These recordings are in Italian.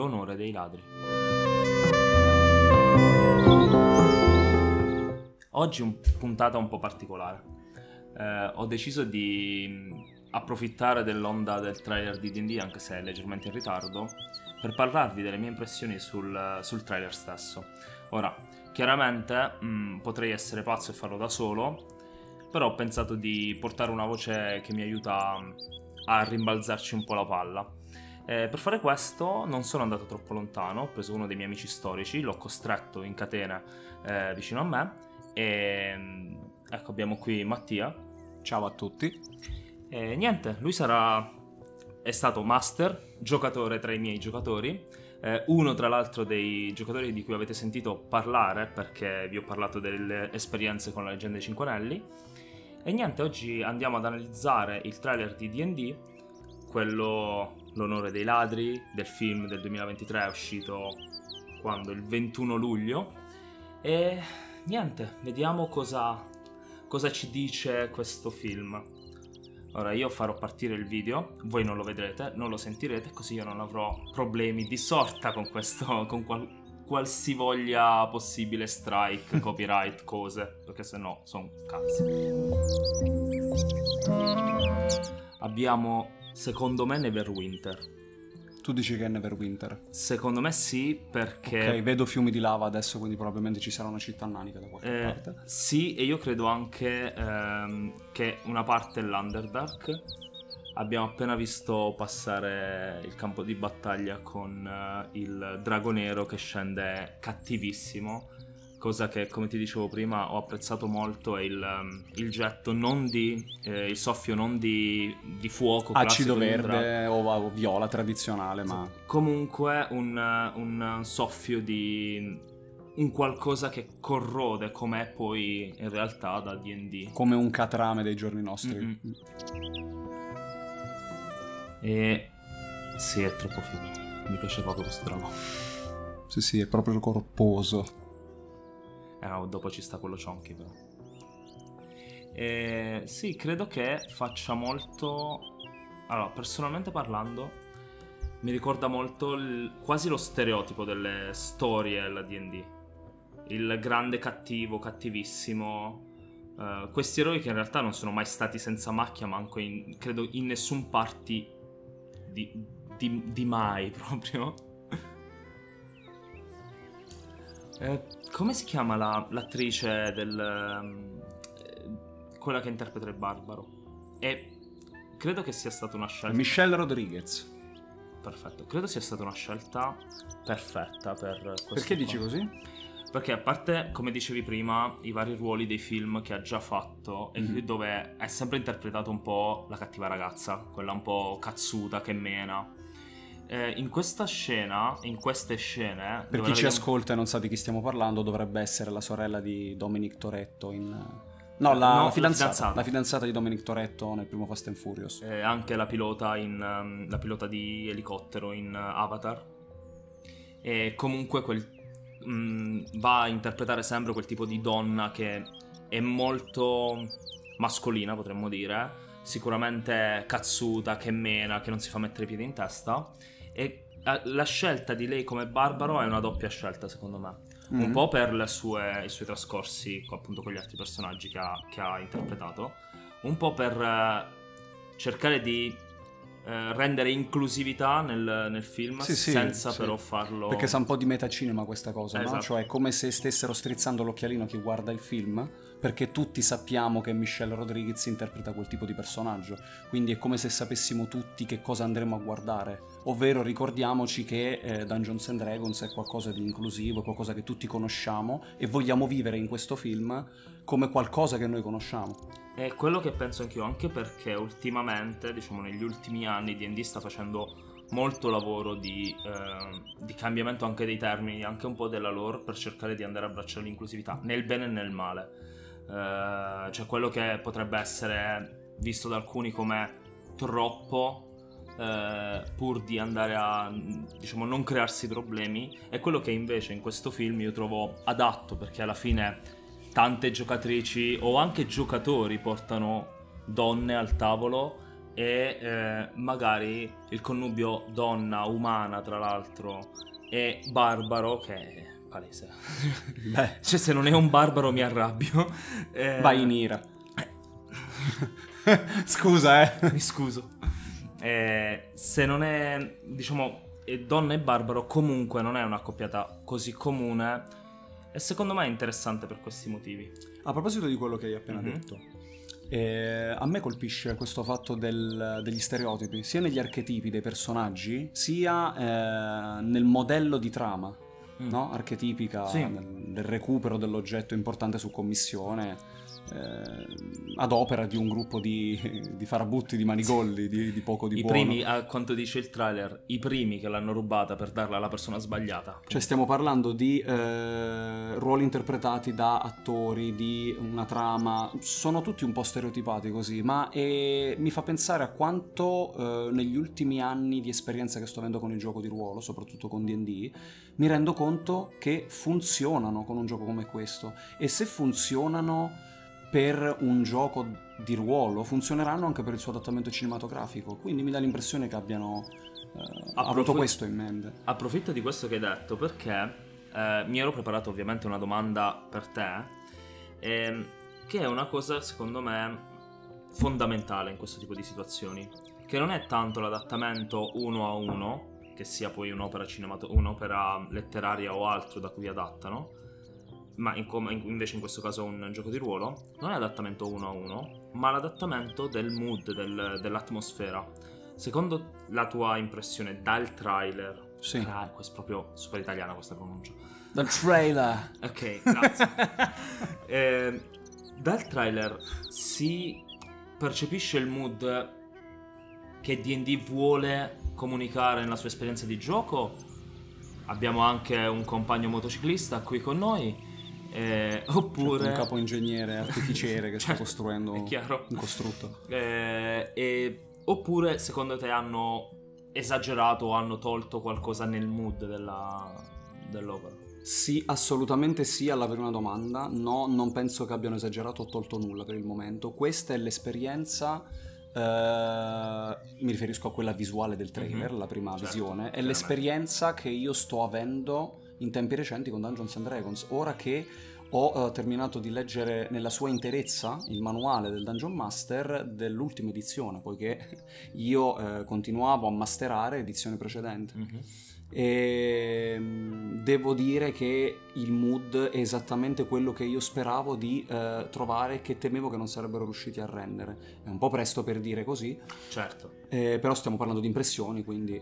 L'onore dei ladri. Oggi un puntata un po' particolare. Eh, ho deciso di mm, approfittare dell'onda del trailer di D&D, anche se è leggermente in ritardo, per parlarvi delle mie impressioni sul, sul trailer stesso. Ora, chiaramente mh, potrei essere pazzo e farlo da solo, però ho pensato di portare una voce che mi aiuta a rimbalzarci un po' la palla. Eh, per fare questo non sono andato troppo lontano, ho preso uno dei miei amici storici, l'ho costretto in catena eh, vicino a me e ecco abbiamo qui Mattia. Ciao a tutti. E niente, lui sarà è stato master, giocatore tra i miei giocatori, eh, uno tra l'altro dei giocatori di cui avete sentito parlare perché vi ho parlato delle esperienze con la leggenda dei Cinque Anelli. E niente, oggi andiamo ad analizzare il trailer di DD, quello L'onore dei ladri del film del 2023 è uscito quando? Il 21 luglio. E niente, vediamo cosa, cosa ci dice questo film. Ora io farò partire il video, voi non lo vedrete, non lo sentirete, così io non avrò problemi di sorta con questo, con qual, qualsivoglia possibile strike, copyright, cose, perché se no sono cazzi. Abbiamo, secondo me, Neverwinter. Tu dici che è Neverwinter? Secondo me sì, perché... Ok, vedo fiumi di lava adesso, quindi probabilmente ci sarà una città nanica da qualche Eh, parte. sì, e io credo anche ehm, che una parte è l'Underdark. Abbiamo appena visto passare il campo di battaglia con eh, il drago nero che scende cattivissimo. Cosa che, come ti dicevo prima, ho apprezzato molto è il, ehm, il getto non di. eh, il soffio non di, di fuoco. Acido verde o, o viola tradizionale, ma Comunque un, un soffio di un qualcosa che corrode com'è poi in realtà da D&D. come un catrame dei giorni nostri. Mm-mm. E sì, è troppo figo. Mi piace proprio questo drago. Sì, sì, è proprio corposo. Eh no, dopo ci sta quello chonky però. E sì, credo che faccia molto... Allora, personalmente parlando, mi ricorda molto il- quasi lo stereotipo delle storie alla D&D. Il grande cattivo, cattivissimo. eh, questi eroi che in realtà non sono mai stati senza macchia, manco in, credo in nessun party di, di- di mai proprio. Eh, come si chiama la- l'attrice del... eh, quella che interpreta il barbaro? E credo che sia stata una scelta... Michelle Rodriguez. Perfetto, credo sia stata una scelta perfetta per questo Perché dici qua. così? Perché a parte, come dicevi prima, i vari ruoli dei film che ha già fatto e Mhm. dove è sempre interpretato un po' la cattiva ragazza, quella un po' cazzuta che mena. Eh, in questa scena, in queste scene... Per chi ci vediamo- ascolta e non sa di chi stiamo parlando, dovrebbe essere la sorella di Dominic Toretto in... No, la, No, la fidanzata, fidanzata. la fidanzata di Dominic Toretto nel primo Fast and Furious. eh, anche la pilota, in, ehm, la pilota di elicottero in eh, Avatar. E comunque quel, mh, va a interpretare sempre quel tipo di donna che è molto mascolina, potremmo dire. Sicuramente cazzuta, che mena, che non si fa mettere i piedi in testa. E eh, la scelta di lei come barbaro è una doppia scelta, secondo me. Un Mhm. po' per le sue- i suoi trascorsi co- appunto con gli altri personaggi che ha, che ha interpretato, un po' per eh, cercare di eh, rendere inclusività nel, nel film Sì, sì, senza sì. però farlo... Perché sa un po' di metacinema questa cosa, no? Esatto. Cioè è come se stessero strizzando l'occhialino a chi guarda il film, perché tutti sappiamo che Michelle Rodriguez interpreta quel tipo di personaggio, quindi è come se sapessimo tutti che cosa andremo a guardare. Ovvero ricordiamoci che eh, Dungeons and Dragons è qualcosa di inclusivo, qualcosa che tutti conosciamo e vogliamo vivere in questo film come qualcosa che noi conosciamo. È quello che penso anch'io, anche perché ultimamente, diciamo negli ultimi anni, D&D sta facendo molto lavoro di, eh, di cambiamento anche dei termini, anche un po' della lore, per cercare di andare a abbracciare l'inclusività, nel bene e nel male. Eh, cioè quello che potrebbe essere visto da alcuni come troppo, eh, pur di andare a, diciamo, non crearsi problemi, è quello che invece in questo film io trovo adatto, perché alla fine tante giocatrici o anche giocatori portano donne al tavolo e eh, magari il connubio donna umana tra l'altro e barbaro che palese. Beh, cioè se non è un barbaro mi arrabbio. Eh, vai in ira. Scusa, eh. mi scuso. Eh, se non è diciamo donna e barbaro comunque non è una accoppiata così comune. E secondo me è interessante per questi motivi. A proposito di quello che hai appena Mhm. detto, eh, a me colpisce questo fatto del- degli stereotipi, sia negli archetipi dei personaggi, sia eh, nel modello di trama, Mm. no? archetipica Sì. del, del recupero dell'oggetto importante su commissione. Eh, ad opera di un gruppo di, di farabutti, di manigolli, di, di poco di I buono. primi, a quanto dice il trailer, i primi che l'hanno rubata per darla alla persona sbagliata. Cioè stiamo parlando di eh, ruoli interpretati da attori, di una trama, sono tutti un po' stereotipati così, ma eh, mi fa pensare a quanto eh, negli ultimi anni di esperienza che sto avendo con il gioco di ruolo, soprattutto con D&D, mi rendo conto che funzionano con un gioco come questo e se funzionano per un gioco di ruolo, funzioneranno anche per il suo adattamento cinematografico, quindi mi dà l'impressione che abbiano eh, avuto questo in mente. Approfitto di questo che hai detto perché eh, mi ero preparato ovviamente una domanda per te, ehm, che è una cosa secondo me fondamentale in questo tipo di situazioni, che non è tanto l'adattamento uno a uno, che sia poi un'opera, cinemato- un'opera letteraria o altro da cui adattano, ma in com- in- invece in questo caso un gioco di ruolo, non è adattamento uno a uno, ma l'adattamento del mood, del- dell'atmosfera. Secondo la tua impressione dal trailer, Sì. Ah, questa è proprio super italiana questa pronuncia. Dal trailer. Ok, grazie. Eh, dal trailer si percepisce il mood che DD vuole comunicare nella sua esperienza di gioco. Abbiamo anche un compagno motociclista qui con noi. Eh, oppure un capo ingegnere artificiere che sta Certo, costruendo un costrutto. Eh, e- oppure secondo te hanno esagerato o hanno tolto qualcosa nel mood della- dell'opera? Sì, assolutamente sì alla prima domanda. No, non penso che abbiano esagerato o tolto nulla per il momento. Questa è l'esperienza. eh, mi riferisco a quella visuale del trailer, Mhm. la prima Certo, visione. È l'esperienza che io sto avendo in tempi recenti con Dungeons and Dragons. Ora che ho eh, terminato di leggere nella sua interezza il manuale del Dungeon Master dell'ultima edizione, poiché io eh, continuavo a masterare edizioni precedenti. Mhm. E mm, devo dire che il mood è esattamente quello che io speravo di eh, trovare che temevo che non sarebbero riusciti a rendere. È un po' presto per dire così, Certo. eh, però stiamo parlando di impressioni, quindi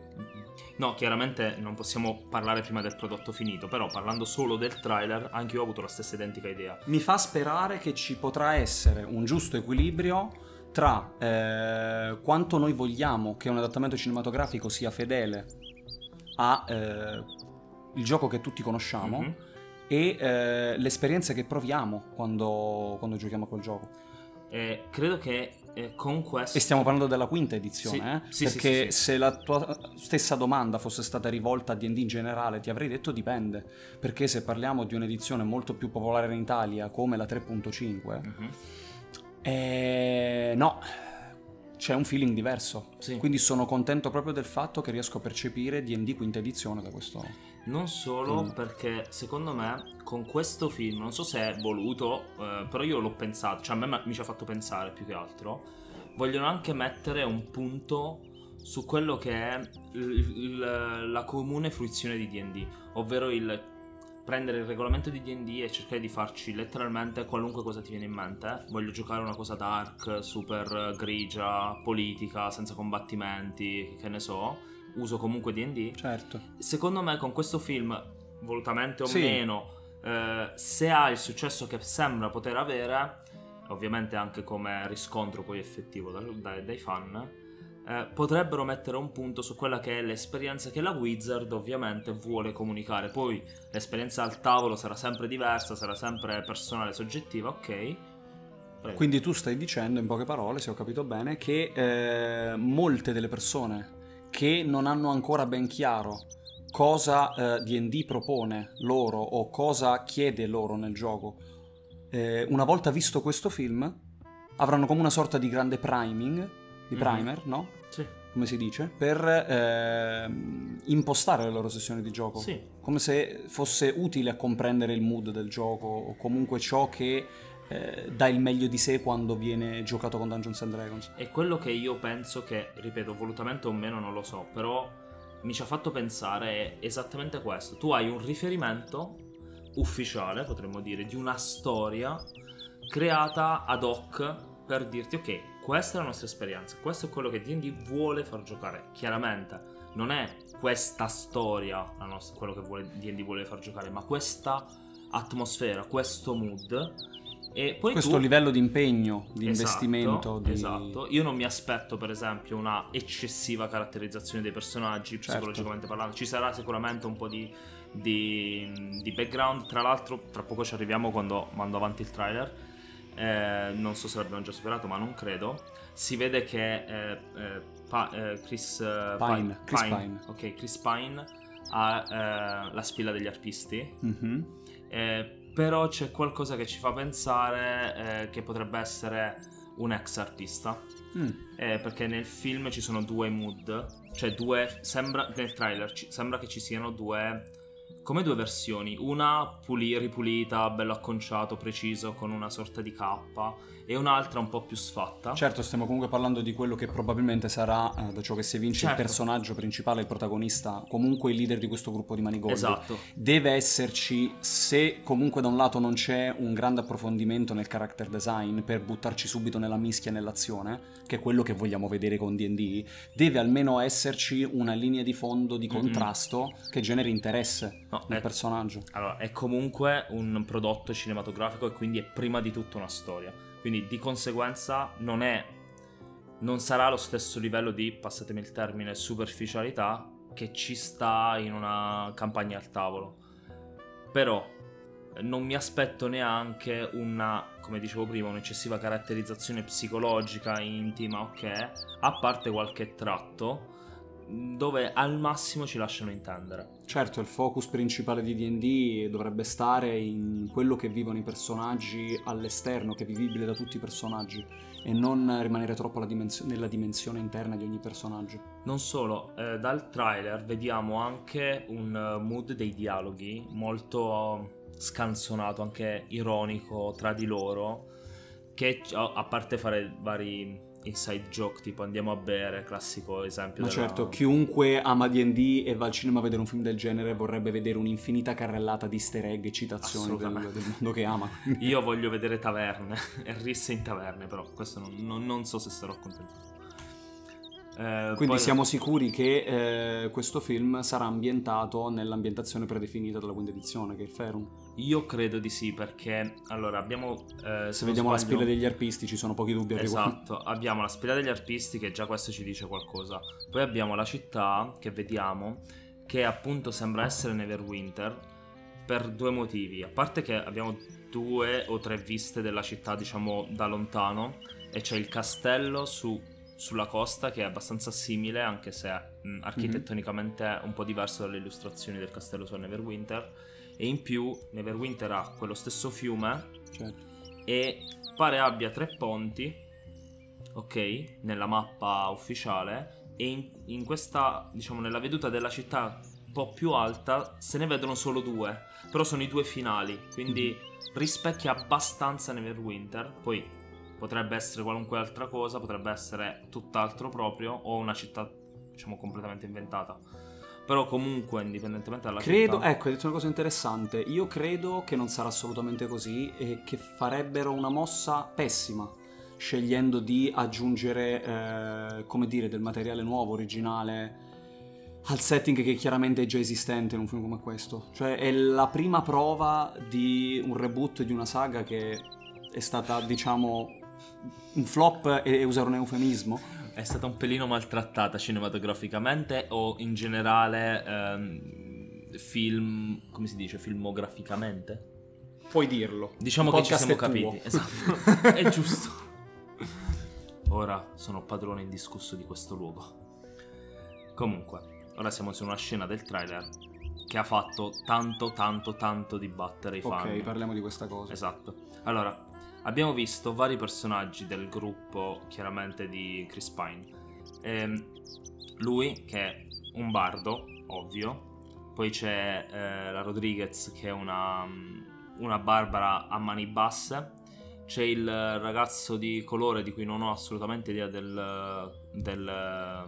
No, chiaramente non possiamo parlare prima del prodotto finito, però parlando solo del trailer, anche io ho avuto la stessa identica idea. mi fa sperare che ci potrà essere un giusto equilibrio tra eh, quanto noi vogliamo che un adattamento cinematografico sia fedele a eh, il gioco che tutti conosciamo Mhm. e eh, l'esperienza che proviamo quando, quando giochiamo a quel gioco. E credo che eh, con questo... E stiamo parlando della quinta edizione, Sì, eh? sì, perché sì, se la tua stessa domanda fosse stata rivolta a D&D in generale, ti avrei detto dipende, perché se parliamo di un'edizione molto più popolare in Italia come la 3.5, Mhm. eh, no, c'è un feeling diverso. Sì. Quindi sono contento proprio del fatto che riesco a percepire D&D quinta edizione da questo. Non solo Mm. perché secondo me con questo film, non so se è voluto, eh, però io l'ho pensato, cioè a me mi ci ha fatto pensare più che altro, vogliono anche mettere un punto su quello che è il- il- la comune fruizione di D&D, ovvero il prendere il regolamento di D&D e cercare di farci letteralmente qualunque cosa ti viene in mente. Voglio giocare una cosa dark, super grigia, politica, senza combattimenti, che ne so. Uso comunque D&D Certo. secondo me con questo film, volutamente o Sì. meno, eh, se ha il successo che sembra poter avere, ovviamente anche come riscontro poi effettivo dai, dai fan, eh, potrebbero mettere un punto su quella che è l'esperienza che la Wizard ovviamente vuole comunicare. Poi l'esperienza al tavolo sarà sempre diversa, sarà sempre personale, soggettiva, ok. Prego. Quindi tu stai dicendo, in poche parole, se ho capito bene, che eh, molte delle persone che non hanno ancora ben chiaro cosa eh, D&D propone loro o cosa chiede loro nel gioco, eh, una volta visto questo film, avranno come una sorta di grande priming di Mhm. primer, no? Sì. Come si dice? Per ehm, impostare le loro sessioni di gioco. Sì. Come se fosse utile a comprendere il mood del gioco o comunque ciò che eh, dà il meglio di sé quando viene giocato con Dungeons and Dragons. E quello che io penso che, ripeto, volutamente o meno non lo so, però mi ci ha fatto pensare è esattamente questo. Tu hai un riferimento ufficiale, potremmo dire, di una storia creata ad hoc per dirti ok, questa è la nostra esperienza, questo è quello che D&D vuole far giocare. Chiaramente non è questa storia nostra- quello che vuole, D&D vuole far giocare, ma questa atmosfera, questo mood. E poi Questo tu- livello di impegno, di Esatto, investimento. Di... Esatto. Io non mi aspetto, per esempio, una eccessiva caratterizzazione dei personaggi, Certo. psicologicamente parlando. Ci sarà sicuramente un po' di, di- di background. Tra l'altro, tra poco ci arriviamo quando mando avanti il trailer. Eh, non so se l'abbiamo già superato, ma non credo. Si vede che eh, eh, Pa- eh, Chris Pine, Chris Pine. Ok, Chris Pine ha la spilla degli arpisti. Mhm. Eh, però c'è qualcosa che ci fa pensare che potrebbe essere un ex artista. Mm. Eh, perché nel film ci sono due mood, cioè due. Sembra nel trailer ci- sembra che ci siano due. Come due versioni, una puli- ripulita, bello acconciato, preciso, con una sorta di cappa, e un'altra un po' più sfatta. Certo, stiamo comunque parlando di quello che probabilmente sarà, eh, da ciò che si evince, Certo. il personaggio principale, il protagonista, comunque il leader di questo gruppo di Manigoldi. Esatto. Deve esserci, se comunque da un lato non c'è un grande approfondimento nel character design per buttarci subito nella mischia nell'azione, che è quello che vogliamo vedere con D&D, deve almeno esserci una linea di fondo di contrasto che generi interesse No, nel è- personaggio. Allora, è comunque un prodotto cinematografico e quindi è prima di tutto una storia. Quindi di conseguenza non è. Non sarà lo stesso livello di, passatemi il termine, superficialità che ci sta in una campagna al tavolo. Però non mi aspetto neanche una, come dicevo prima, un'eccessiva caratterizzazione psicologica, intima, ok? A parte qualche tratto dove al massimo ci lasciano intendere. Certo, il focus principale di D&D dovrebbe stare in quello che vivono i personaggi all'esterno, che è vivibile da tutti i personaggi, e non rimanere troppo alla dimensio- nella dimensione interna di ogni personaggio. Non solo, eh, dal trailer vediamo anche un eh, mood dei dialoghi molto scanzonato, anche ironico tra di loro, che a parte fare vari inside joke tipo andiamo a bere, classico esempio Ma della- certo, chiunque ama D&D e va al cinema a vedere un film del genere vorrebbe vedere un'infinita carrellata di easter egg e citazioni del, del mondo che ama. Io voglio vedere taverne e risse in taverne, però questo non, non- non so se sarò contento. Eh, Quindi poi- siamo sicuri che eh, questo film sarà ambientato nell'ambientazione predefinita dalla quinta edizione, che è il Ferum. Io credo di sì, perché allora abbiamo. eh, Se non vediamo la sbaglio- spilla degli arpisti ci sono pochi dubbi al riguardo. Esatto, abbiamo la spilla degli artisti che già questo ci dice qualcosa. Poi abbiamo la città che vediamo che appunto sembra essere Neverwinter per due motivi. A parte che abbiamo due o tre viste della città, diciamo, da lontano e c'è il castello su- sulla costa che è abbastanza simile, anche se mh, architettonicamente è un po' diverso dalle illustrazioni del castello su Neverwinter. E in più Neverwinter ha quello stesso fiume Certo. e pare abbia tre ponti, ok, nella mappa ufficiale. E in, in questa, diciamo, nella veduta della città un po' più alta se ne vedono solo due, però sono i due finali, quindi rispecchia abbastanza Neverwinter, poi potrebbe essere qualunque altra cosa, potrebbe essere tutt'altro proprio o una città, diciamo, completamente inventata. Però comunque, indipendentemente dalla Credo, città... ecco, hai detto una cosa interessante. Io credo che non sarà assolutamente così e che farebbero una mossa pessima scegliendo di aggiungere, eh, come dire, del materiale nuovo, originale al setting che chiaramente è già esistente in un film come questo. Cioè è la prima prova di un reboot di una saga che è stata, diciamo, un flop e, e usare un eufemismo. È stata un pelino maltrattata cinematograficamente o in generale ehm, film, come si dice, filmograficamente? Puoi dirlo. Diciamo che ci siamo capiti. Esatto, è giusto. Ora sono padrone indiscusso di questo luogo. Comunque, ora siamo su una scena del trailer che ha fatto tanto, tanto, tanto dibattere i fan. Ok, parliamo di questa cosa. Esatto. Allora, abbiamo visto vari personaggi del gruppo, chiaramente di Chris Pine. Ehm, lui, che è un bardo, ovvio, poi c'è eh, la Rodriguez, che è una, una barbara a mani basse, c'è il ragazzo di colore di cui non ho assolutamente idea del, del,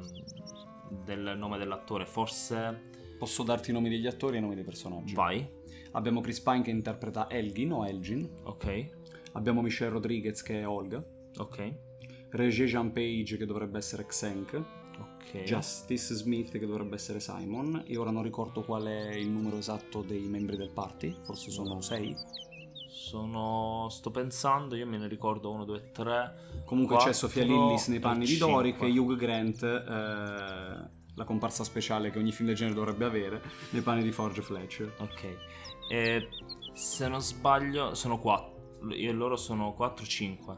del nome dell'attore, forse... Posso darti i nomi degli attori e i nomi dei personaggi. Vai. Abbiamo Chris Pine che interpreta Elgin o Elgin. Ok. Abbiamo Michelle Rodriguez che è Olga. Ok. Regé Jean Page che dovrebbe essere Xenk. Ok. Justice Smith che dovrebbe essere Simon. E ora non ricordo qual è il numero esatto dei membri del party. Forse sono sei. Sono. Sto pensando, io me ne ricordo 1, 2, 3. Comunque c'è Sofia Lillis nei panni di Doric e Hugh Grant, eh, la comparsa speciale che ogni film del genere dovrebbe avere, nei panni di Forge Fletcher. Ok. E se non sbaglio, sono 4. Io e loro sono 4-5.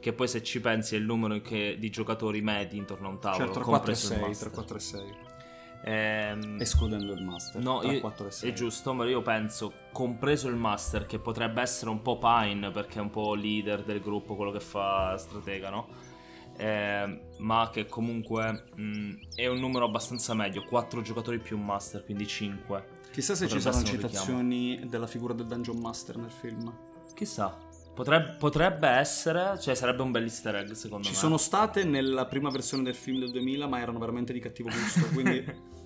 Che poi, se ci pensi, è il numero che- di giocatori medi intorno a un tavolo. Cioè tra 4 e compreso il 6, master. tra 4 e 6. Ehm, Escludendo il master. No, io- 4 e 6. è giusto, ma io penso, compreso il master, che potrebbe essere un po' Pine, perché è un po' leader del gruppo, quello che fa stratega, no? Ehm, ma che comunque mh, è un numero abbastanza medio, 4 giocatori più un master, quindi 5. Chissà se ci Potrebbe saranno un richiamo. citazioni della figura del Dungeon Master nel film. Chissà, potrebbe, potrebbe essere, cioè sarebbe un bel easter egg secondo Ci me. sono state nella prima versione del film del 2000, ma erano veramente di cattivo gusto, quindi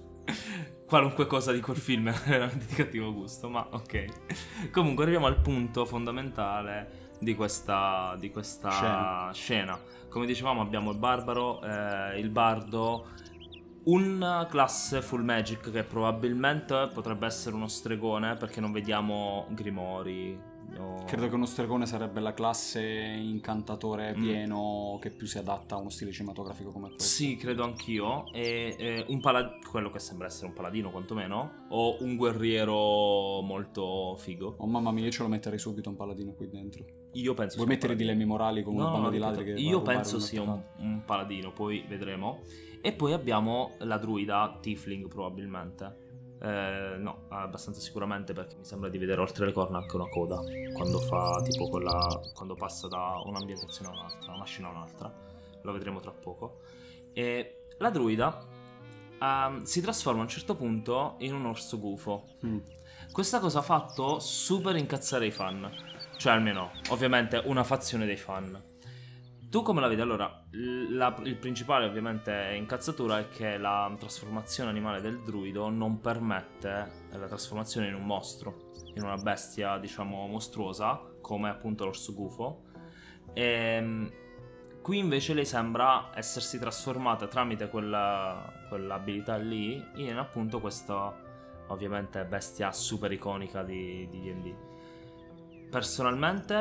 Qualunque cosa di quel film è veramente di cattivo gusto, ma ok. Comunque arriviamo al punto fondamentale di questa, di questa Scena. scena. Come dicevamo abbiamo il barbaro, eh, il bardo, un classe full magic che probabilmente potrebbe essere uno stregone perché non vediamo Grimori. O- credo che uno stregone sarebbe la classe incantatore Mm. pieno che più si adatta a uno stile cinematografico come questo. Sì, credo anch'io. E eh, un paladino, quello che sembra essere un paladino quantomeno, o un guerriero molto figo. Oh mamma mia, io ce lo metterei subito un paladino qui dentro. Io penso Vuoi sia un mettere paladino. dilemmi morali con No, una banda no, di ladri che Io penso sia un, un paladino, poi vedremo. E poi abbiamo la druida Tifling probabilmente. Eh, no, abbastanza sicuramente perché mi sembra di vedere oltre le corna anche una coda quando fa tipo quella quando passa da un'ambientazione a un'altra, una scena a un'altra. Lo vedremo tra poco. E la druida ehm, si trasforma a un certo punto in un orso gufo. Mm. Questa cosa ha fatto super incazzare i fan. Cioè, almeno, ovviamente, una fazione dei fan. Tu come la vedi? Allora, la- il principale ovviamente incazzatura è che la trasformazione animale del druido non permette la trasformazione in un mostro, in una bestia, diciamo, mostruosa, come appunto l'orso gufo. Ehm, qui invece lei sembra essersi trasformata tramite quella, quell'abilità lì in appunto questa, ovviamente, bestia super iconica di di D&D. Personalmente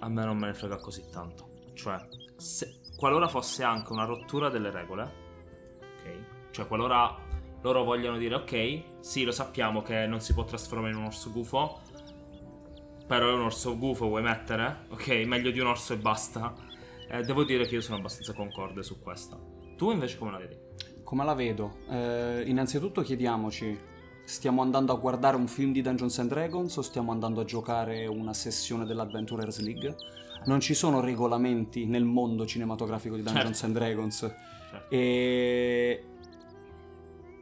a me non me ne frega così tanto. Cioè, se- qualora fosse anche una rottura delle regole, ok? Cioè, qualora loro vogliono dire, ok, sì, lo sappiamo che non si può trasformare in un orso gufo, però è un orso gufo, vuoi mettere? Ok, meglio di un orso e basta. Eh, devo dire che io sono abbastanza concorde su questa. Tu invece come la vedi? Come la vedo? Eh, innanzitutto chiediamoci, stiamo andando a guardare un film di Dungeons and Dragons o stiamo andando a giocare una sessione dell'Adventurers League? Non ci sono regolamenti nel mondo cinematografico di Dungeons Certo. and Dragons. Certo. E...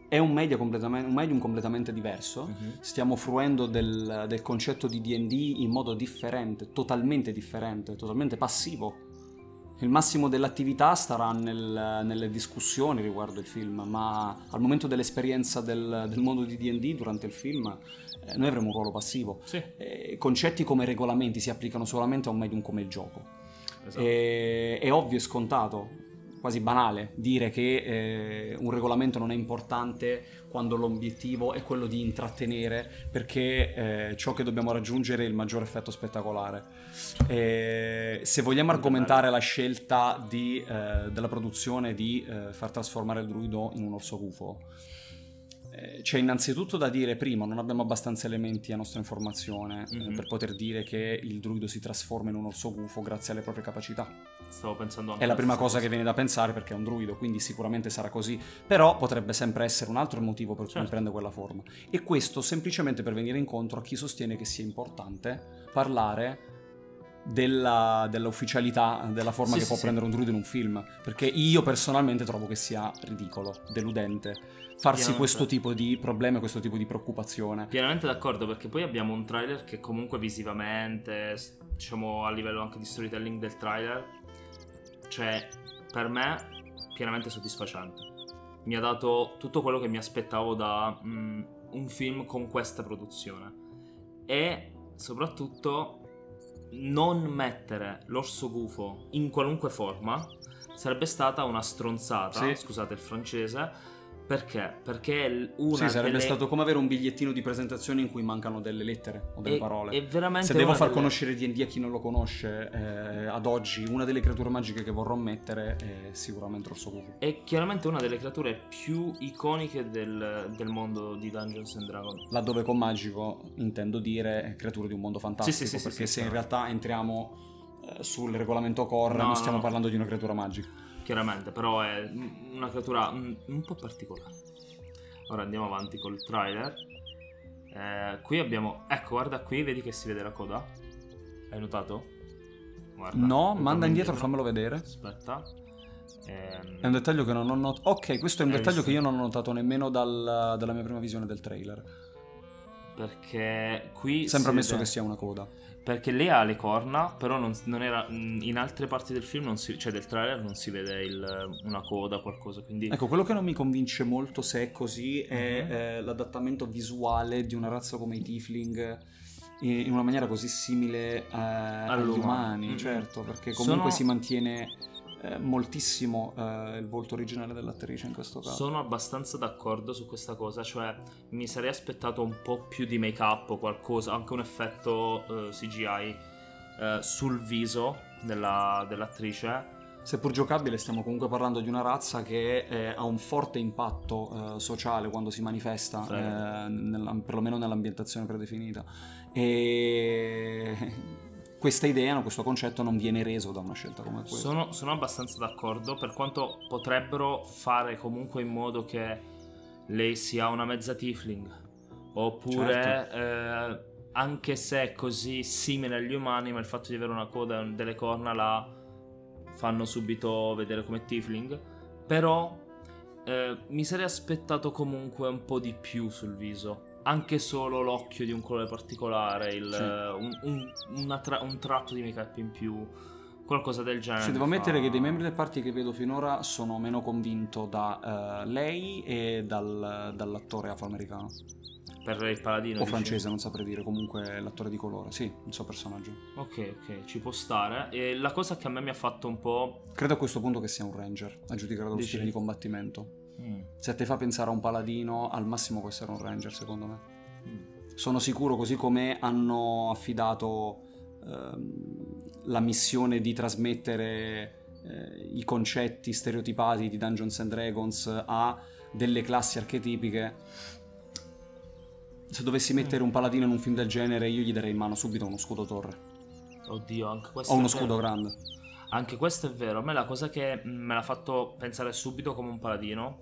È un, media completamente, un medium completamente diverso. Mhm. Stiamo fruendo del, del concetto di DD in modo differente, totalmente differente, totalmente passivo. Il massimo dell'attività starà nel- nelle discussioni riguardo il film, ma al momento dell'esperienza del, del mondo di DD durante il film, noi avremo un ruolo passivo. Sì, Eh, concetti come regolamenti si applicano solamente a un medium come il gioco. esatto. E- è ovvio e scontato, quasi banale, dire che eh, un regolamento non è importante quando l'obiettivo è quello di intrattenere perché eh, ciò che dobbiamo raggiungere è il maggior effetto spettacolare. E se vogliamo argomentare la scelta di, eh, della produzione di eh, far trasformare il druido in un orso gufo, eh, c'è innanzitutto da dire prima, non abbiamo abbastanza elementi a nostra informazione eh, Mhm. per poter dire che il druido si trasforma in un orso gufo grazie alle proprie capacità. Stavo pensando anche È la prima stessa cosa che viene da pensare perché è un druido, quindi sicuramente sarà così, però potrebbe sempre essere un altro motivo per cui Certo. prende quella forma. E questo semplicemente per venire incontro a chi sostiene che sia importante parlare della, della ufficialità della forma Sì, che sì, può sì. prendere un druido in un film. Perché io personalmente trovo che sia ridicolo, deludente, farsi Pienamente. questo tipo di problema, questo tipo di preoccupazione. Pienamente d'accordo perché poi abbiamo un trailer che comunque visivamente, diciamo a livello anche di storytelling del trailer, cioè per me pienamente soddisfacente. Mi ha dato tutto quello che mi aspettavo da mm, un film con questa produzione e soprattutto non mettere l'orso gufo in qualunque forma sarebbe stata una stronzata, Sì. scusate il francese, perché? Perché una Sì, sarebbe delle- stato come avere un bigliettino di presentazione in cui mancano delle lettere o delle è- parole. è veramente Se devo far delle- conoscere D&D a chi non lo conosce, eh, ad oggi una delle creature magiche che vorrò mettere è sicuramente Orso Gufo. È chiaramente una delle creature più iconiche del, del mondo di Dungeons and Dragons. Laddove con magico intendo dire creature di un mondo fantastico, Sì, sì, sì, perché se in realtà entriamo eh, sul regolamento core No, non no, stiamo no. parlando di una creatura magica. Chiaramente, però è una creatura mm, un po' particolare. Ora andiamo avanti col trailer. Eh, qui abbiamo. Ecco, guarda qui, vedi che si vede la coda? Hai notato? Guarda. No, manda indietro, fammelo vedere. Aspetta. Ehm, È un dettaglio che non ho notato. Ok, questo è un Hai dettaglio visto? che io non ho notato nemmeno dal- dalla mia prima visione del trailer. Perché qui. Sembra si messo vede- che sia una coda. Perché lei ha le corna, però non, non era. mm, In altre parti del film, non si, cioè del trailer, non si vede il- una coda, qualcosa. Quindi. Ecco, quello che non mi convince molto se è così è Mhm. eh, l'adattamento visuale di una razza come i Tiefling in una maniera così simile eh, agli umani, Mhm. certo, perché Sono- comunque si mantiene eh, moltissimo eh, il volto originale dell'attrice in questo caso. Sono abbastanza d'accordo su questa cosa, cioè mi sarei aspettato un po' più di make up o qualcosa, anche un effetto eh, CGI eh, sul viso della- dell'attrice. Seppur giocabile, stiamo comunque parlando di una razza che eh, ha un forte impatto eh, sociale quando si manifesta, eh, nella- perlomeno nell'ambientazione predefinita. E questa idea, questo concetto non viene reso da una scelta come questa. Sono, sono abbastanza d'accordo, per quanto potrebbero fare comunque in modo che lei sia una mezza tiefling, oppure Certo. eh, anche se è così simile agli umani, ma il fatto di avere una coda e delle corna la fanno subito vedere come tiefling, però eh, mi sarei aspettato comunque un po' di più sul viso. Anche solo l'occhio di un colore particolare, il- Sì. un, un- tra- un tratto di make up in più, qualcosa del genere. Sì, devo ammettere fa- che dei membri del party che vedo finora sono meno convinto da eh, lei e dal- dall'attore afroamericano. Per il paladino. O dici? francese, non saprei dire, comunque l'attore di colore, sì, il suo personaggio. Ok, ok, ci può stare. E la cosa che a me mi ha fatto un po'. Credo a questo punto che sia un ranger, a giudicare dallo stile di combattimento. Mm, Se te fa pensare a un paladino, al massimo può essere un ranger, secondo me. mm. Sono sicuro, così come hanno affidato ehm, la missione di trasmettere eh, i concetti stereotipati di Dungeons and Dragons a delle classi archetipiche. Se dovessi mettere un paladino in un film del genere, io gli darei in mano subito uno scudo torre. Oddio, anche questo. O uno scudo grande. Anche questo è vero. A me la cosa che mm, me l'ha fatto pensare subito come un paladino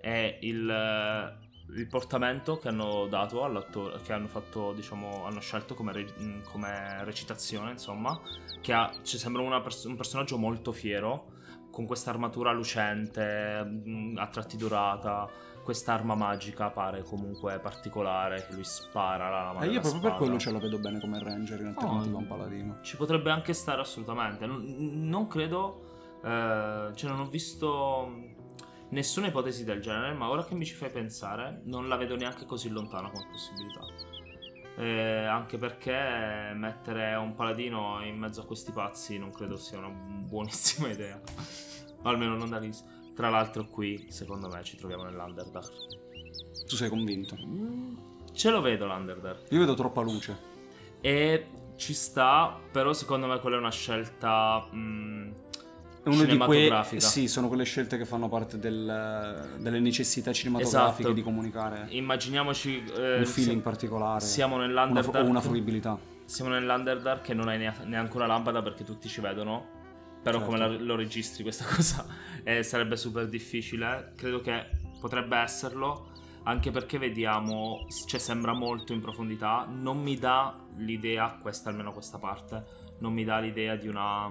è il, eh, il portamento che hanno dato all'attore, che hanno fatto, diciamo, hanno scelto come, mm, come recitazione, insomma, che ha, ci sembra pers- un personaggio molto fiero, con questa armatura lucente, mm, a tratti dorata, quest'arma magica pare comunque particolare, che lui spara la lama E io della proprio per spada. quello ce la vedo bene come ranger in alternativa a un paladino. Ci potrebbe anche stare assolutamente. Non, non credo. eh, cioè, non ho visto nessuna ipotesi del genere. Ma ora che mi ci fai pensare, non la vedo neanche così lontana come possibilità. Eh, anche perché mettere un paladino in mezzo a questi pazzi non credo sia una buonissima idea. Almeno non da lì. Tra l'altro, qui secondo me ci troviamo nell'Underdark. Tu sei convinto? Mm, Ce lo vedo l'Underdark. Io vedo troppa luce. E ci sta, però secondo me quella è una scelta mm, È uno di quei cinematografica. sì, sono quelle scelte che fanno parte del- delle necessità cinematografiche Esatto. di comunicare Immaginiamoci eh, un feeling si- particolare. siamo nell'Underdark o una fruibilità. Siamo nell'Underdark e non hai nea- neanche una lampada perché tutti ci vedono. Però Certo. come la- lo registri questa cosa eh, sarebbe super difficile. Credo che potrebbe esserlo. Anche perché vediamo, cioè sembra molto in profondità. Non mi dà l'idea, questa almeno questa parte, non mi dà l'idea di una,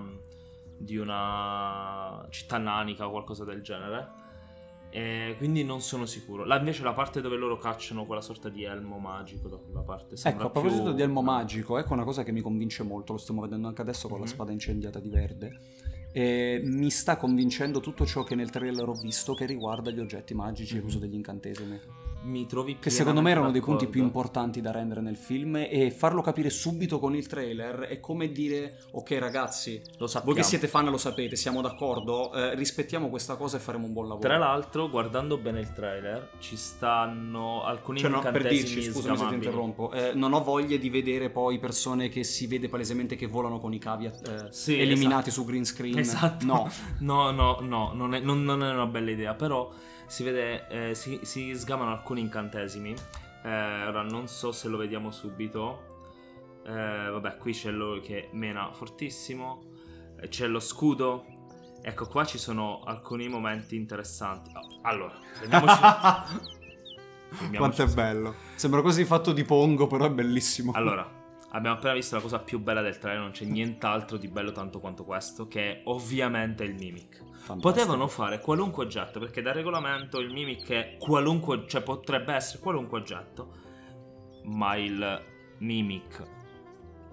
di una città nanica o qualcosa del genere. E quindi non sono sicuro. La, invece la parte dove loro cacciano quella sorta di elmo magico da quella parte Ecco, a proposito più- di elmo magico, ecco una cosa che mi convince molto, lo stiamo vedendo anche adesso con la Mhm. spada incendiata di verde. E mi sta convincendo tutto ciò che nel trailer ho visto che riguarda gli oggetti magici e Mhm. l'uso degli incantesimi. Mi trovi Che secondo me erano dei punti più importanti da rendere nel film e farlo capire subito con il trailer è come dire ok ragazzi, voi che siete fan lo sapete, siamo d'accordo, eh, rispettiamo questa cosa e faremo un buon lavoro. Tra l'altro, guardando bene il trailer, ci stanno alcuni Cioè, no, per dirci, scusami se ti interrompo, eh, non ho voglia di vedere poi persone che si vede palesemente che volano con i cavi eh, Sì, eliminati esatto. su green screen. Esatto. No, no, no, no, non è, non- non è una bella idea, però si vede, eh, si, si sgamano alcuni incantesimi. Eh, ora non so se lo vediamo subito. Eh, vabbè, qui c'è lo che mena fortissimo. Eh, C'è lo scudo. Ecco, qua ci sono alcuni momenti interessanti. Oh, Allora, fermiamoci quanto è bello. Sembra quasi fatto di pongo, però è bellissimo. Allora, abbiamo appena visto la cosa più bella del trailer, non c'è nient'altro di bello tanto quanto questo, che è ovviamente il mimic. Fantastico. Potevano fare qualunque oggetto, perché dal regolamento il mimic è qualunque, cioè potrebbe essere qualunque oggetto, ma il mimic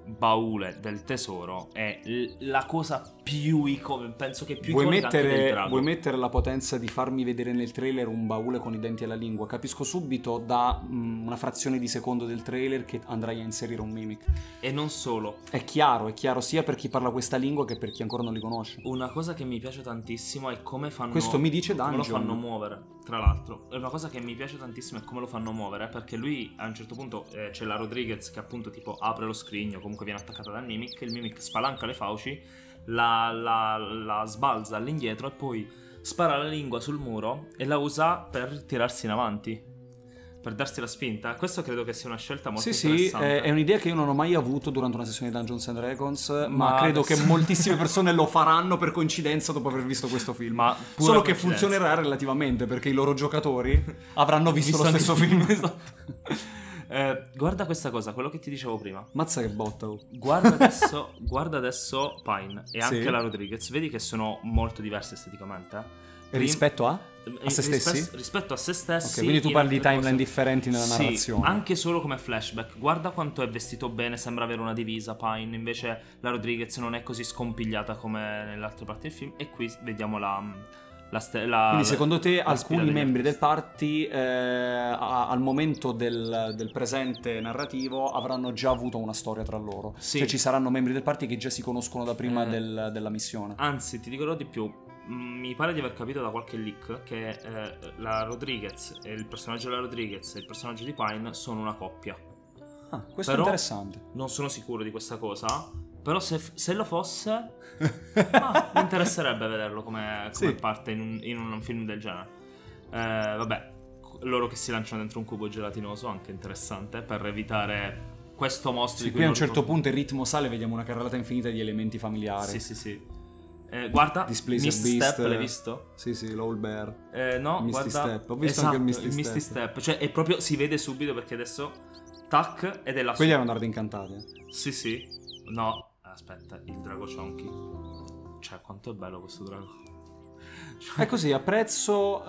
baule del tesoro è la cosa più iconica, penso che più Vuoi mettere, vuoi mettere la potenza di farmi vedere nel trailer un baule con i denti alla lingua? Capisco subito da mm, una frazione di secondo del trailer che andrai a inserire un mimic. E non solo, È chiaro, è chiaro sia per chi parla questa lingua che per chi ancora non li conosce. Una cosa che mi piace tantissimo è come fanno Questo mi dice come lo Dungeon. fanno muovere. Tra l'altro, è una cosa che mi piace tantissimo è come lo fanno muovere. Perché lui a un certo punto eh, c'è la Rodriguez che appunto tipo apre lo scrigno, comunque viene attaccata dal Mimic. Il Mimic spalanca le fauci, la, la- la sbalza all'indietro e poi spara la lingua sul muro e la usa per tirarsi in avanti. Per darsi la spinta. Questo credo che sia una scelta molto Sì, sì, interessante. è, un'idea che io non ho mai avuto durante una sessione di Dungeons and Dragons, ma, Ma credo adesso- che moltissime persone lo faranno per coincidenza dopo aver visto questo film. Ma Solo che funzionerà relativamente perché i loro giocatori avranno visto, lo anche stesso il film. esatto. Eh, guarda questa cosa, quello che ti dicevo prima. Mazza che botta. oh. Guarda adesso, guarda adesso Pine e anche Sì. la Rodriguez, vedi che sono molto diverse esteticamente. eh? Prim- Rispetto a? a se rispe- stessi? rispetto a se stessi. Ok, quindi tu in parli di altre timeline cose. differenti nella Sì, narrazione. anche solo come flashback. Guarda quanto è vestito bene, sembra avere una divisa Pine, invece la Rodriguez non è così scompigliata come nelle altre parti del film e qui vediamo la la, ste- la- Quindi secondo te alcuni membri del party eh, a- al momento del, del presente narrativo avranno già avuto una storia tra loro? Sì. Cioè ci saranno membri del party che già si conoscono da prima Eh. del- della missione? Anzi, ti dirò di più. Mm, Mi pare di aver capito da qualche leak che eh, la Rodriguez e il personaggio della Rodriguez e il personaggio di Pine sono una coppia. Ah, questo Però- è interessante. Non sono sicuro di questa cosa. Però se, se lo fosse, ah, mi interesserebbe vederlo come, come Sì. parte in un, in un film del genere. Eh, vabbè, loro che si lanciano dentro un cubo gelatinoso, anche interessante, per evitare questo mostro Sì, di qui a un certo ricordo- punto il ritmo sale, vediamo una carrellata infinita di elementi familiari. Sì, sì, sì. Eh, guarda, Mist Beast, Step, l'hai visto? Sì, sì, l'All Bear. Eh, no, Misty guarda, Step. Ho visto esatto, anche il Misty Step. Cioè, è proprio si vede subito perché adesso tac ed è la Quelli sua. erano dardi incantati. eh. Sì, sì. No, aspetta, il drago Chonky. Cioè, quanto è bello questo drago. È così, apprezzo, eh,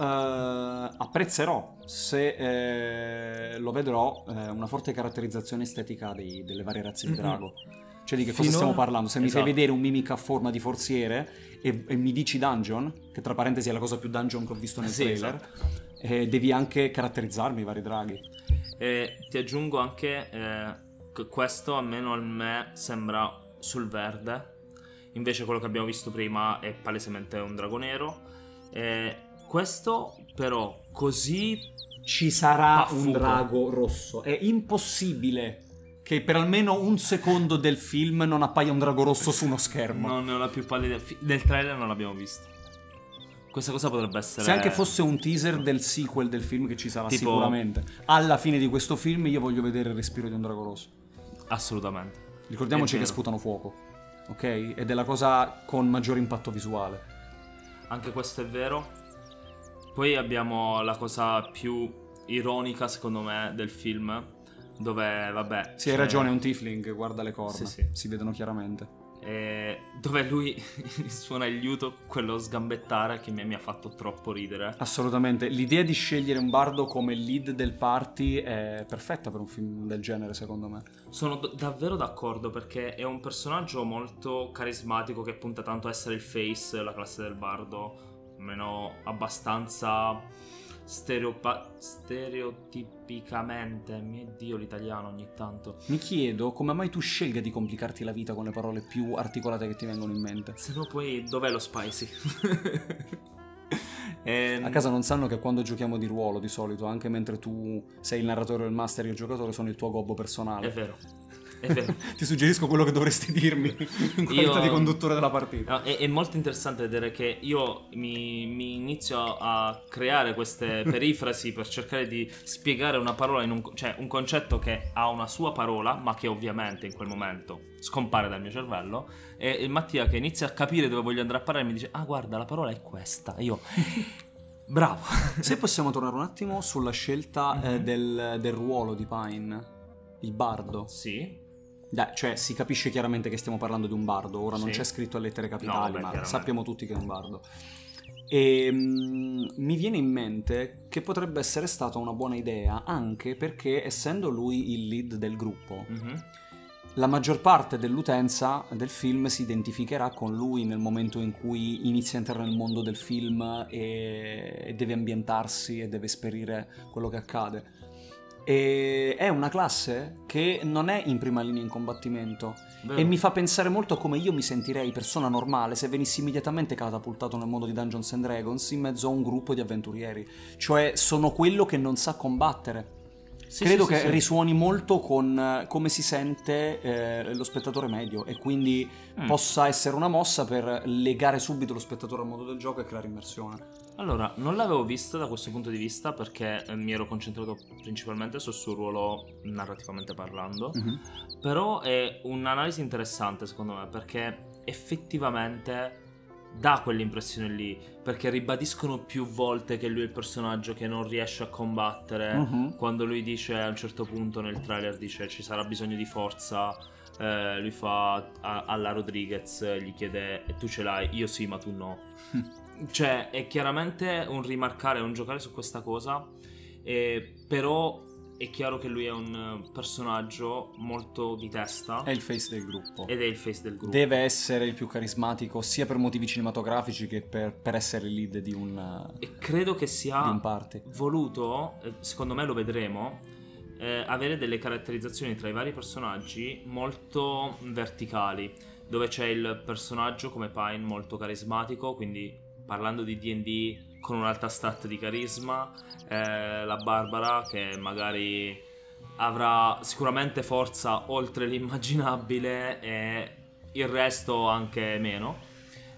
apprezzerò se eh, lo vedrò eh, una forte caratterizzazione estetica dei- delle varie razze di drago. Cioè di che cosa Finora- stiamo parlando? Se mi Esatto. fai vedere un mimic a forma di forziere e, e mi dici dungeon, che tra parentesi è la cosa più dungeon che ho visto nel Sì, trailer, esatto. eh, devi anche caratterizzarmi i vari draghi. E ti aggiungo anche eh, che questo, almeno a me, sembra sul verde. Invece quello che abbiamo visto prima è palesemente un drago nero. E questo, però, così Ci sarà Paffuto. un drago rosso. È impossibile che per almeno un secondo del film non appaia un drago rosso su uno schermo. non ne ho la più pallida. Nel trailer non l'abbiamo visto. Questa cosa potrebbe essere. Se anche fosse un teaser del sequel del film che ci sarà Tipo- sicuramente. Alla fine di questo film io voglio vedere il respiro di un drago rosso. Assolutamente. Ricordiamoci che sputano fuoco. Ok? Ed è la cosa con maggior impatto visuale. Anche questo è vero. Poi abbiamo la cosa più ironica, secondo me, del film. Dove, vabbè. Sì, hai ragione, è un tiefling, guarda le corna. Sì, sì. Si vedono chiaramente. Eh, dove lui suona il liuto, quello sgambettare che mi, ha fatto troppo ridere. Assolutamente, l'idea di scegliere un bardo come lead del party è perfetta per un film del genere, secondo me. Sono d- davvero d'accordo perché è un personaggio molto carismatico che punta tanto a essere il face, la classe del bardo, meno abbastanza stereopa- stereotipicamente. Mio dio, l'italiano ogni tanto. Mi chiedo come mai tu scelga di complicarti la vita con le parole più articolate che ti vengono in mente. Se no, poi dov'è lo spicy? Ehm, A casa non sanno che quando giochiamo di ruolo di solito, anche mentre tu sei il narratore o il master e il giocatore, sono il tuo gobbo personale. È vero. Ti suggerisco quello che dovresti dirmi in qualità Io- di conduttore della partita. No, è, è molto interessante vedere che io mi, mi inizio a creare queste perifrasi per cercare di spiegare una parola, in un, cioè un concetto che ha una sua parola, ma che ovviamente in quel momento scompare dal mio cervello. E il Mattia che inizia a capire dove voglio andare a parlare mi dice: Ah, guarda, la parola è questa. E io, bravo. Se possiamo tornare un attimo sulla scelta eh, Mhm. del, del ruolo di Pine, il bardo. Sì, Dai, cioè si capisce chiaramente che stiamo parlando di un bardo, ora non Sì. c'è scritto a lettere No, capitali, vabbè, ma sappiamo tutti che è un bardo. E mm, mi viene in mente che potrebbe essere stata una buona idea anche perché essendo lui il lead del gruppo, Mhm. la maggior parte dell'utenza del film si identificherà con lui nel momento in cui inizia a entrare nel mondo del film e, e deve ambientarsi e deve esperire quello che accade. E è una classe che non è in prima linea in combattimento Vero. e mi fa pensare molto a come io mi sentirei persona normale se venissi immediatamente catapultato nel mondo di Dungeons and Dragons in mezzo a un gruppo di avventurieri. Cioè sono quello che non sa combattere. Sì, Credo sì, che sì, risuoni molto con eh, come si sente eh, lo spettatore medio e quindi Mm. possa essere una mossa per legare subito lo spettatore al mondo del gioco e creare immersione. Allora, non l'avevo vista da questo punto di vista perché eh, mi ero concentrato principalmente sul suo ruolo narrativamente parlando. Però è un'analisi interessante secondo me perché effettivamente dà quell'impressione lì perché ribadiscono più volte che lui è il personaggio che non riesce a combattere Mhm. quando lui dice a un certo punto nel trailer dice ci sarà bisogno di forza eh, lui fa a- alla Rodriguez gli chiede e tu ce l'hai? Io sì ma tu no. Cioè è chiaramente un rimarcare un giocare su questa cosa eh, però è chiaro che lui è un personaggio molto di testa. È il face del gruppo. ed è il face del gruppo. Deve essere il più carismatico sia per motivi cinematografici che per, per essere il lead di un, e credo che sia voluto, eh, secondo me lo vedremo, eh, avere delle caratterizzazioni tra i vari personaggi molto verticali, dove c'è il personaggio come Pine molto carismatico, quindi parlando di D&D con un'alta stat di carisma, eh, la Barbara che magari avrà sicuramente forza oltre l'immaginabile e il resto anche meno.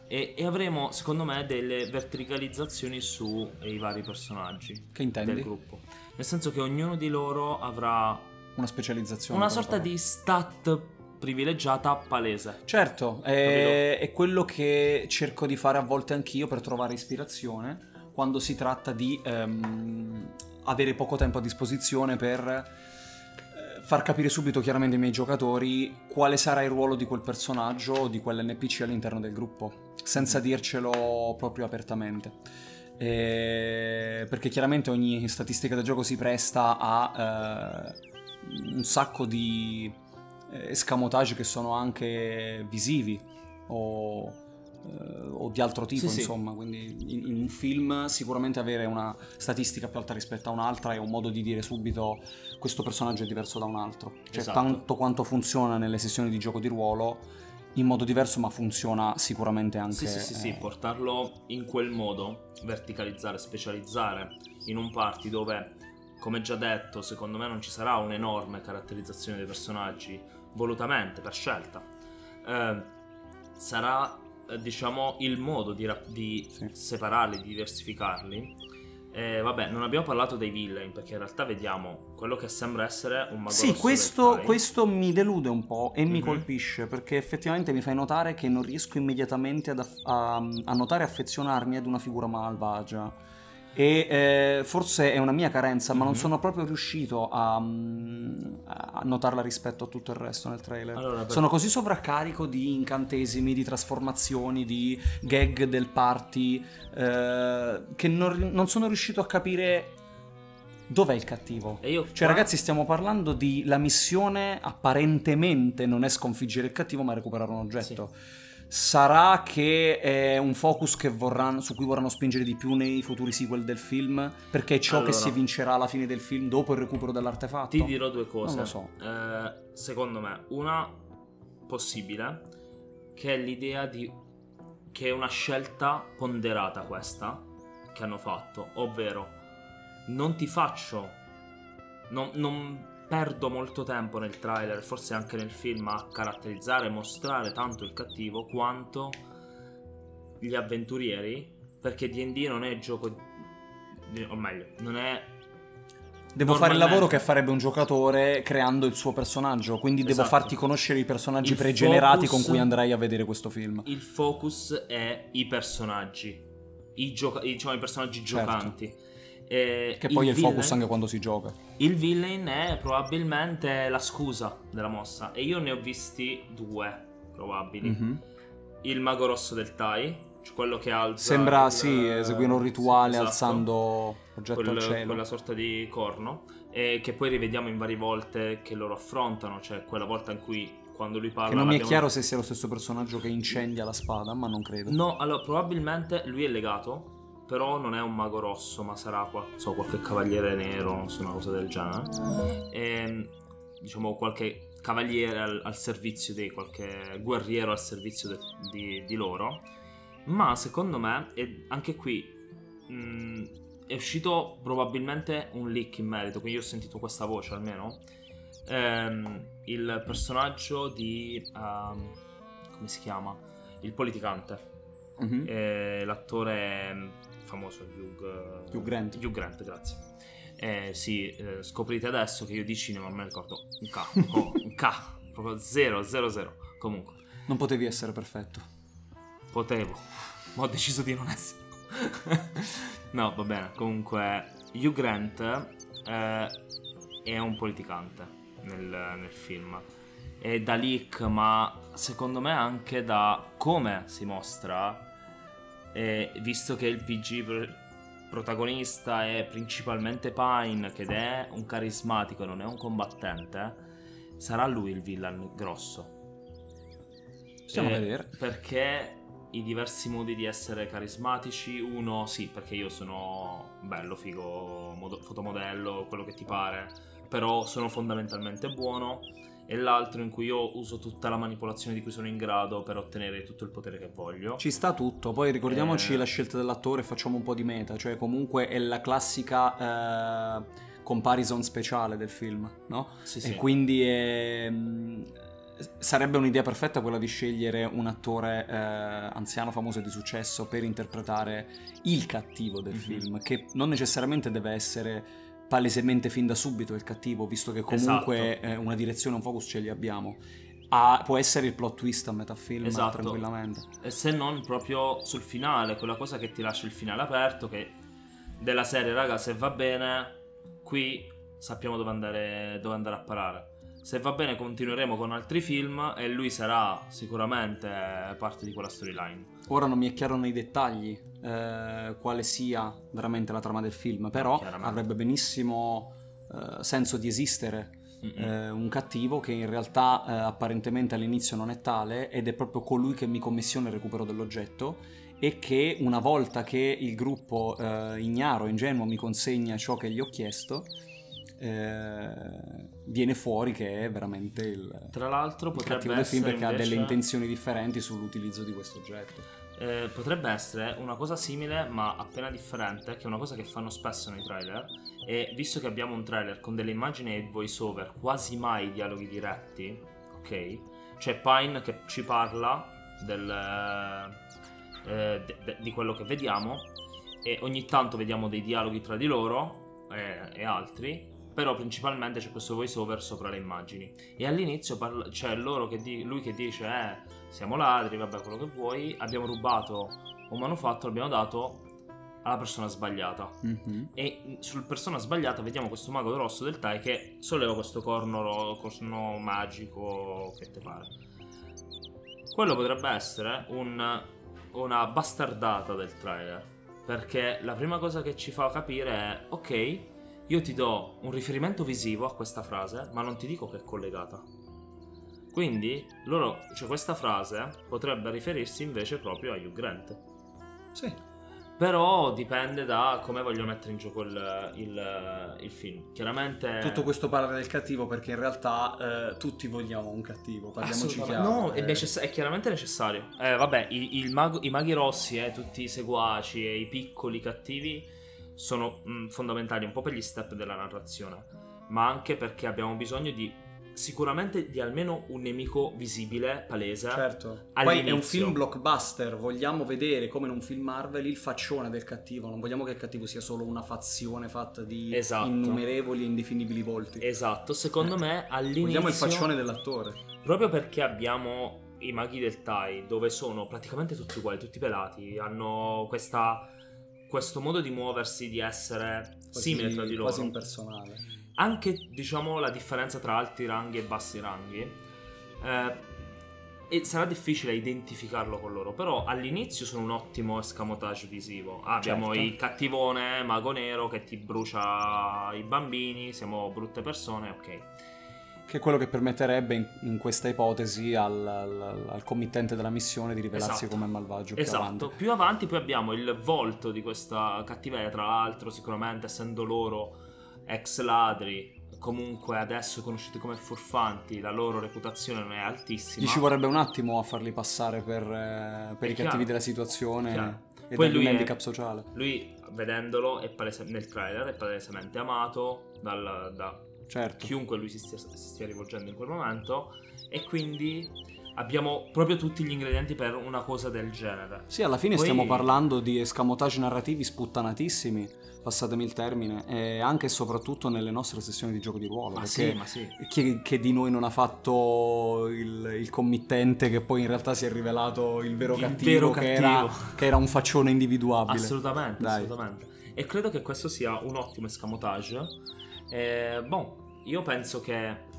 E, e avremo, secondo me, delle verticalizzazioni sui vari personaggi Che intendi? del gruppo. Nel senso che ognuno di loro avrà Una specializzazione. una sorta di stat privilegiata palese. Certo, è, è quello che cerco di fare a volte anch'io per trovare ispirazione quando si tratta di ehm, avere poco tempo a disposizione per eh, far capire subito chiaramente ai miei giocatori quale sarà il ruolo di quel personaggio o di quell'NPC all'interno del gruppo, senza dircelo proprio apertamente. Eh, perché chiaramente ogni statistica del gioco si presta a eh, un sacco di eh, escamotage che sono anche visivi o, eh, o di altro tipo, Sì, sì. insomma. Quindi in, in un film sicuramente avere una statistica più alta rispetto a un'altra è un modo di dire subito questo personaggio è diverso da un altro. Cioè Esatto. tanto quanto funziona nelle sessioni di gioco di ruolo in modo diverso, ma funziona sicuramente anche Sì, sì, sì, sì, eh, portarlo in quel modo, verticalizzare, specializzare in un party dove, come già detto, secondo me non ci sarà un'enorme caratterizzazione dei personaggi, volutamente, per scelta. Eh, sarà, eh, diciamo, il modo di, ra- di Sì. separarli, di diversificarli. Eh, vabbè, non abbiamo parlato dei villain, perché in realtà vediamo quello che sembra essere un mago Sì, questo, questo mi delude un po' e mi Mhm. colpisce perché effettivamente mi fai notare che non riesco immediatamente ad aff- a, a notare e affezionarmi ad una figura malvagia. E eh, forse è una mia carenza, ma non Mhm. sono proprio riuscito a, mm, a notarla rispetto a tutto il resto nel trailer. Allora, per- Sono così sovraccarico di incantesimi, di trasformazioni, di gag del party, eh, che non, ri- non sono riuscito a capire dov'è il cattivo. E io Cioè, qua- ragazzi, stiamo parlando di la missione apparentemente non è sconfiggere il cattivo, ma recuperare un oggetto. Sarà che è un focus che vorranno- su cui vorranno spingere di più nei futuri sequel del film? Perché è ciò Allora. che si vincerà alla fine del film dopo il recupero dell'artefatto? Ti dirò due cose. Non lo so. Eh, secondo me, una possibile, che è l'idea di che è una scelta ponderata questa che hanno fatto, ovvero non ti faccio non, non perdo molto tempo nel trailer, forse anche nel film a caratterizzare e mostrare tanto il cattivo quanto gli avventurieri, perché D&D non è gioco o meglio, non è Devo fare il lavoro che farebbe un giocatore creando il suo personaggio, quindi devo Esatto. farti conoscere i personaggi Il pregenerati focus- con cui andrai a vedere questo film. il focus è i personaggi, i, gioca- i- diciamo, i personaggi Certo. Giocanti. E Che poi è il focus anche quando si gioca. Il villain è probabilmente la scusa della mossa e io ne ho visti due probabili. Mhm. Il mago rosso del Tai, cioè quello che alza Sembra, il- sì, eseguire un rituale esatto. alzando oggetto Quel- al cielo. quella sorta di corno e che poi rivediamo in varie volte che loro affrontano, cioè quella volta in cui quando lui parla Che non mi è chiaro se sia lo stesso personaggio che incendia la spada, ma non credo. No, allora probabilmente lui è legato, però non è un mago rosso, ma sarà so, qualche cavaliere nero, non so, una cosa del genere. E, diciamo qualche cavaliere al, al servizio di qualche guerriero al servizio de- di, di loro. Ma secondo me, e anche qui mh, è uscito probabilmente un leak in merito, quindi io ho sentito questa voce almeno. Ehm, il personaggio di... ehm, come si chiama? Il politicante. Mhm. Eh, l'attore mm, famoso Hugh, Hugh Grant. Hugh Grant, grazie. Eh, sì, eh, scoprite adesso che io di cinema non me ne ricordo un K, oh, un K, proprio 0, 0, 0. Comunque, Non potevi essere perfetto. potevo, ma ho deciso di non essere. no, va bene, comunque Hugh Grant eh, è un politicante nel, nel film. È da leak, ma secondo me anche da come si mostra e visto che il PG pr- protagonista è principalmente Pine, che è un carismatico, non è un combattente, sarà lui il villain grosso. Stiamo Eh, vedere. Perché i diversi modi di essere carismatici, uno sì, perché io sono bello, figo, modo- fotomodello, quello che ti pare, però sono fondamentalmente buono. E l'altro in cui io uso tutta la manipolazione di cui sono in grado per ottenere tutto il potere che voglio. Ci sta tutto, poi ricordiamoci Eh. la scelta dell'attore e facciamo un po' di meta, cioè comunque è la classica eh, comparison speciale del film, no? Sì, sì. E quindi è, mh, sarebbe un'idea perfetta quella di scegliere un attore eh, anziano, famoso e di successo per interpretare il cattivo del Mhm. film, che non necessariamente deve essere palesemente fin da subito il cattivo, visto che comunque Esatto. eh, una direzione un focus ce li abbiamo. Ah, può essere il plot twist a metà film Esatto. tranquillamente. E se non proprio sul finale, quella cosa che ti lascia il finale aperto, che della serie, raga, se va bene, qui sappiamo dove andare, dove andare a parare. Se va bene continueremo con altri film e lui sarà sicuramente parte di quella storyline. Ora non mi è chiaro nei dettagli eh, quale sia veramente la trama del film, però avrebbe benissimo eh, senso di esistere eh, un cattivo che in realtà eh, apparentemente all'inizio non è tale ed è proprio colui che mi commissiona il recupero dell'oggetto e che una volta che il gruppo eh, ignaro, ingenuo mi consegna ciò che gli ho chiesto, eh, viene fuori che è veramente il, Tra l'altro potrebbe cattivo del film essere perché ha delle invece- intenzioni differenti sull'utilizzo di questo oggetto. Eh, potrebbe essere una cosa simile ma appena differente, che è una cosa che fanno spesso nei trailer. E visto che abbiamo un trailer con delle immagini e voice over, quasi mai dialoghi diretti, ok? C'è Pine che ci parla del, eh, de- de- di quello che vediamo e ogni tanto vediamo dei dialoghi tra di loro eh, e altri. Però principalmente c'è questo voice over sopra le immagini. E all'inizio parla- c'è loro che di- lui che dice: Eh, siamo ladri, vabbè, quello che vuoi. Abbiamo rubato un manufatto, l'abbiamo dato alla persona sbagliata. Mhm. E sul persona sbagliata vediamo questo mago rosso del Tai che solleva questo corno, ro- corno magico che te pare. Quello potrebbe essere un- una bastardata del trailer. Perché la prima cosa che ci fa capire è: ok, io ti do un riferimento visivo a questa frase, ma non ti dico che è collegata. Quindi, loro, cioè questa frase potrebbe riferirsi invece proprio a Hugh Grant. Sì. Però dipende da come voglio mettere in gioco il, il- il film. Chiaramente. Tutto questo parla del cattivo perché in realtà eh, tutti vogliamo un cattivo, parliamoci chiaro. No, è, Eh, necess- è chiaramente necessario. Eh, vabbè, i, mago- i maghi rossi e tutti i seguaci e i piccoli cattivi sono mh, fondamentali un po' per gli step della narrazione, ma anche perché abbiamo bisogno di sicuramente di almeno un nemico visibile, palese. Certo. Poi è un all'inizio. film blockbuster, vogliamo vedere come in un film Marvel il faccione del cattivo, non vogliamo che il cattivo sia solo una fazione fatta di Esatto. innumerevoli e indefinibili volti. Esatto, secondo me all'inizio Vogliamo il faccione dell'attore. Proprio perché abbiamo i maghi del Tai, dove sono praticamente tutti uguali, tutti pelati, hanno questa, questo modo di muoversi, di essere Quasi- simile tra di loro. Quasi impersonale. Anche, diciamo, la differenza tra alti ranghi e bassi ranghi. eh, e sarà difficile identificarlo con loro, però all'inizio sono un ottimo escamotage visivo. Ah, abbiamo Certo. il cattivone mago nero che ti brucia i bambini, siamo brutte persone, ok. Che è quello che permetterebbe in, in questa ipotesi al, al- al committente della missione di rivelarsi Esatto. come malvagio più Esatto, avanti. più avanti poi abbiamo il volto di questa cattiveria, tra l'altro sicuramente essendo loro ex ladri, comunque adesso conosciuti come furfanti, la loro reputazione non è altissima. Gli ci vorrebbe un attimo a farli passare per, eh, per i chiaro. cattivi della situazione Chiaro. e Poi dargli lui un è- handicap sociale. Lui, vedendolo è palese- nel trailer, è palesemente amato dal- da Certo. chiunque lui si stia, si stia rivolgendo in quel momento e quindi abbiamo proprio tutti gli ingredienti per una cosa del genere. Sì, alla fine Poi- stiamo parlando di escamotage narrativi sputtanatissimi, passatemi il termine, e anche e soprattutto nelle nostre sessioni di gioco di ruolo. Ma sì, ma sì. chi, che di noi non ha fatto il, il committente che poi in realtà si è rivelato il vero Il cattivo, vero che, cattivo. Era, che era un faccione individuabile. Assolutamente, assolutamente. E credo che questo sia un ottimo escamotage. Eh, boh, io penso che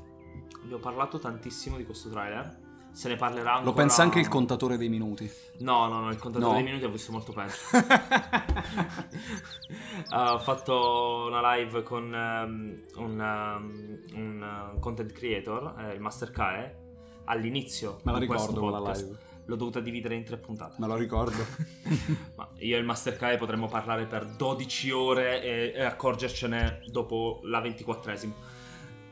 vi ho parlato tantissimo di questo trailer. Se ne parlerà ancora. Lo pensa anche il contatore dei minuti. No, no, no, il contatore No. dei minuti ho visto molto peggio. ho fatto una live con ehm, un, ehm, un, eh, content creator, eh, il Master Kae, all'inizio Me la ricordo podcast. live. L'ho dovuta dividere in tre puntate. Me lo ricordo. Ma io e il Master Kai potremmo parlare per 12 ore e, e accorgercene dopo la 24esima.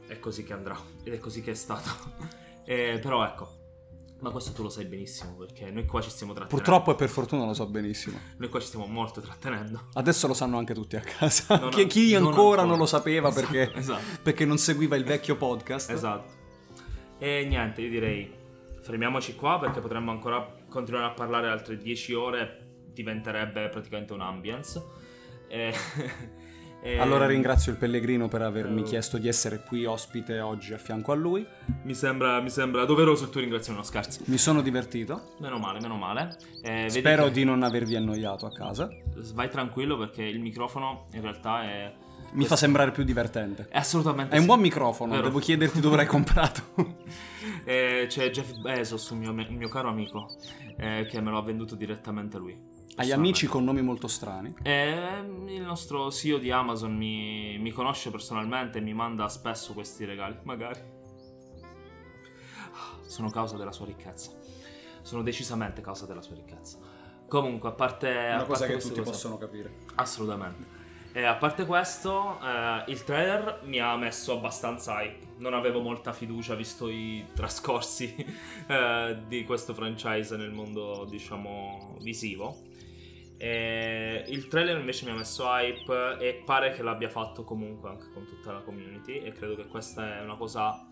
È così che andrà. Ed è così che è stato. Eh, però ecco. Ma questo tu lo sai benissimo perché noi qua ci stiamo trattenendo. Purtroppo e per fortuna lo so benissimo. Noi qua ci stiamo molto trattenendo. Adesso lo sanno anche tutti a casa. Chi, chi non ancora ancora. non lo sapeva Esatto, perché, esatto. perché non seguiva il vecchio podcast. Esatto. E niente, io direi fermiamoci qua perché potremmo ancora continuare a parlare altre 10 ore. Diventerebbe praticamente un ambience. E- e- Allora ringrazio il Pellegrino per avermi Eh. chiesto di essere qui ospite oggi a fianco a lui. Mi sembra, mi sembra doveroso il tuo ringraziamento, no scherzi. Mi sono divertito. Meno male, meno male. Eh, Spero che- di non avervi annoiato a casa. Vai tranquillo perché il microfono in realtà è... Mi fa sembrare più divertente. È assolutamente È un sì. buon microfono, Vero. devo chiederti dove l'hai comprato. Eh, c'è Jeff Bezos, un mio, un mio caro amico, eh, che me lo ha venduto direttamente lui. Hai amici con nomi molto strani. Eh, il nostro CEO di Amazon mi, mi conosce personalmente e mi manda spesso questi regali, magari. Sono causa della sua ricchezza. Sono decisamente causa della sua ricchezza. Comunque, a parte... a parte queste cose- capire. Assolutamente. E a parte questo, eh, il trailer mi ha messo abbastanza hype. Non avevo molta fiducia visto i trascorsi eh, di questo franchise nel mondo, diciamo, visivo. E il trailer invece mi ha messo hype e pare che l'abbia fatto comunque anche con tutta la community e credo che questa è una cosa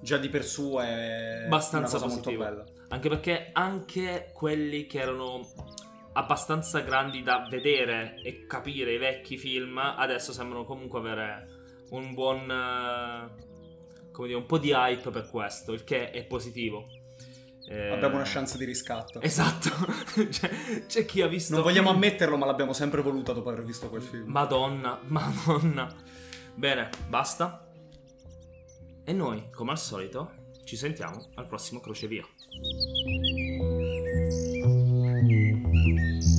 Già di per su è abbastanza una cosa positiva. molto bella. Anche perché anche quelli che erano abbastanza grandi da vedere e capire i vecchi film adesso sembrano comunque avere un buon eh, come dire un po' di hype per questo il che è positivo Eh, Abbiamo una chance di riscatto. Esatto, Cioè, c'è chi ha visto... Non vogliamo ammetterlo, ma l'abbiamo sempre voluta dopo aver visto quel film. Madonna, madonna. Bene, basta. E noi, come al solito, ci sentiamo al prossimo crocevia. Peace.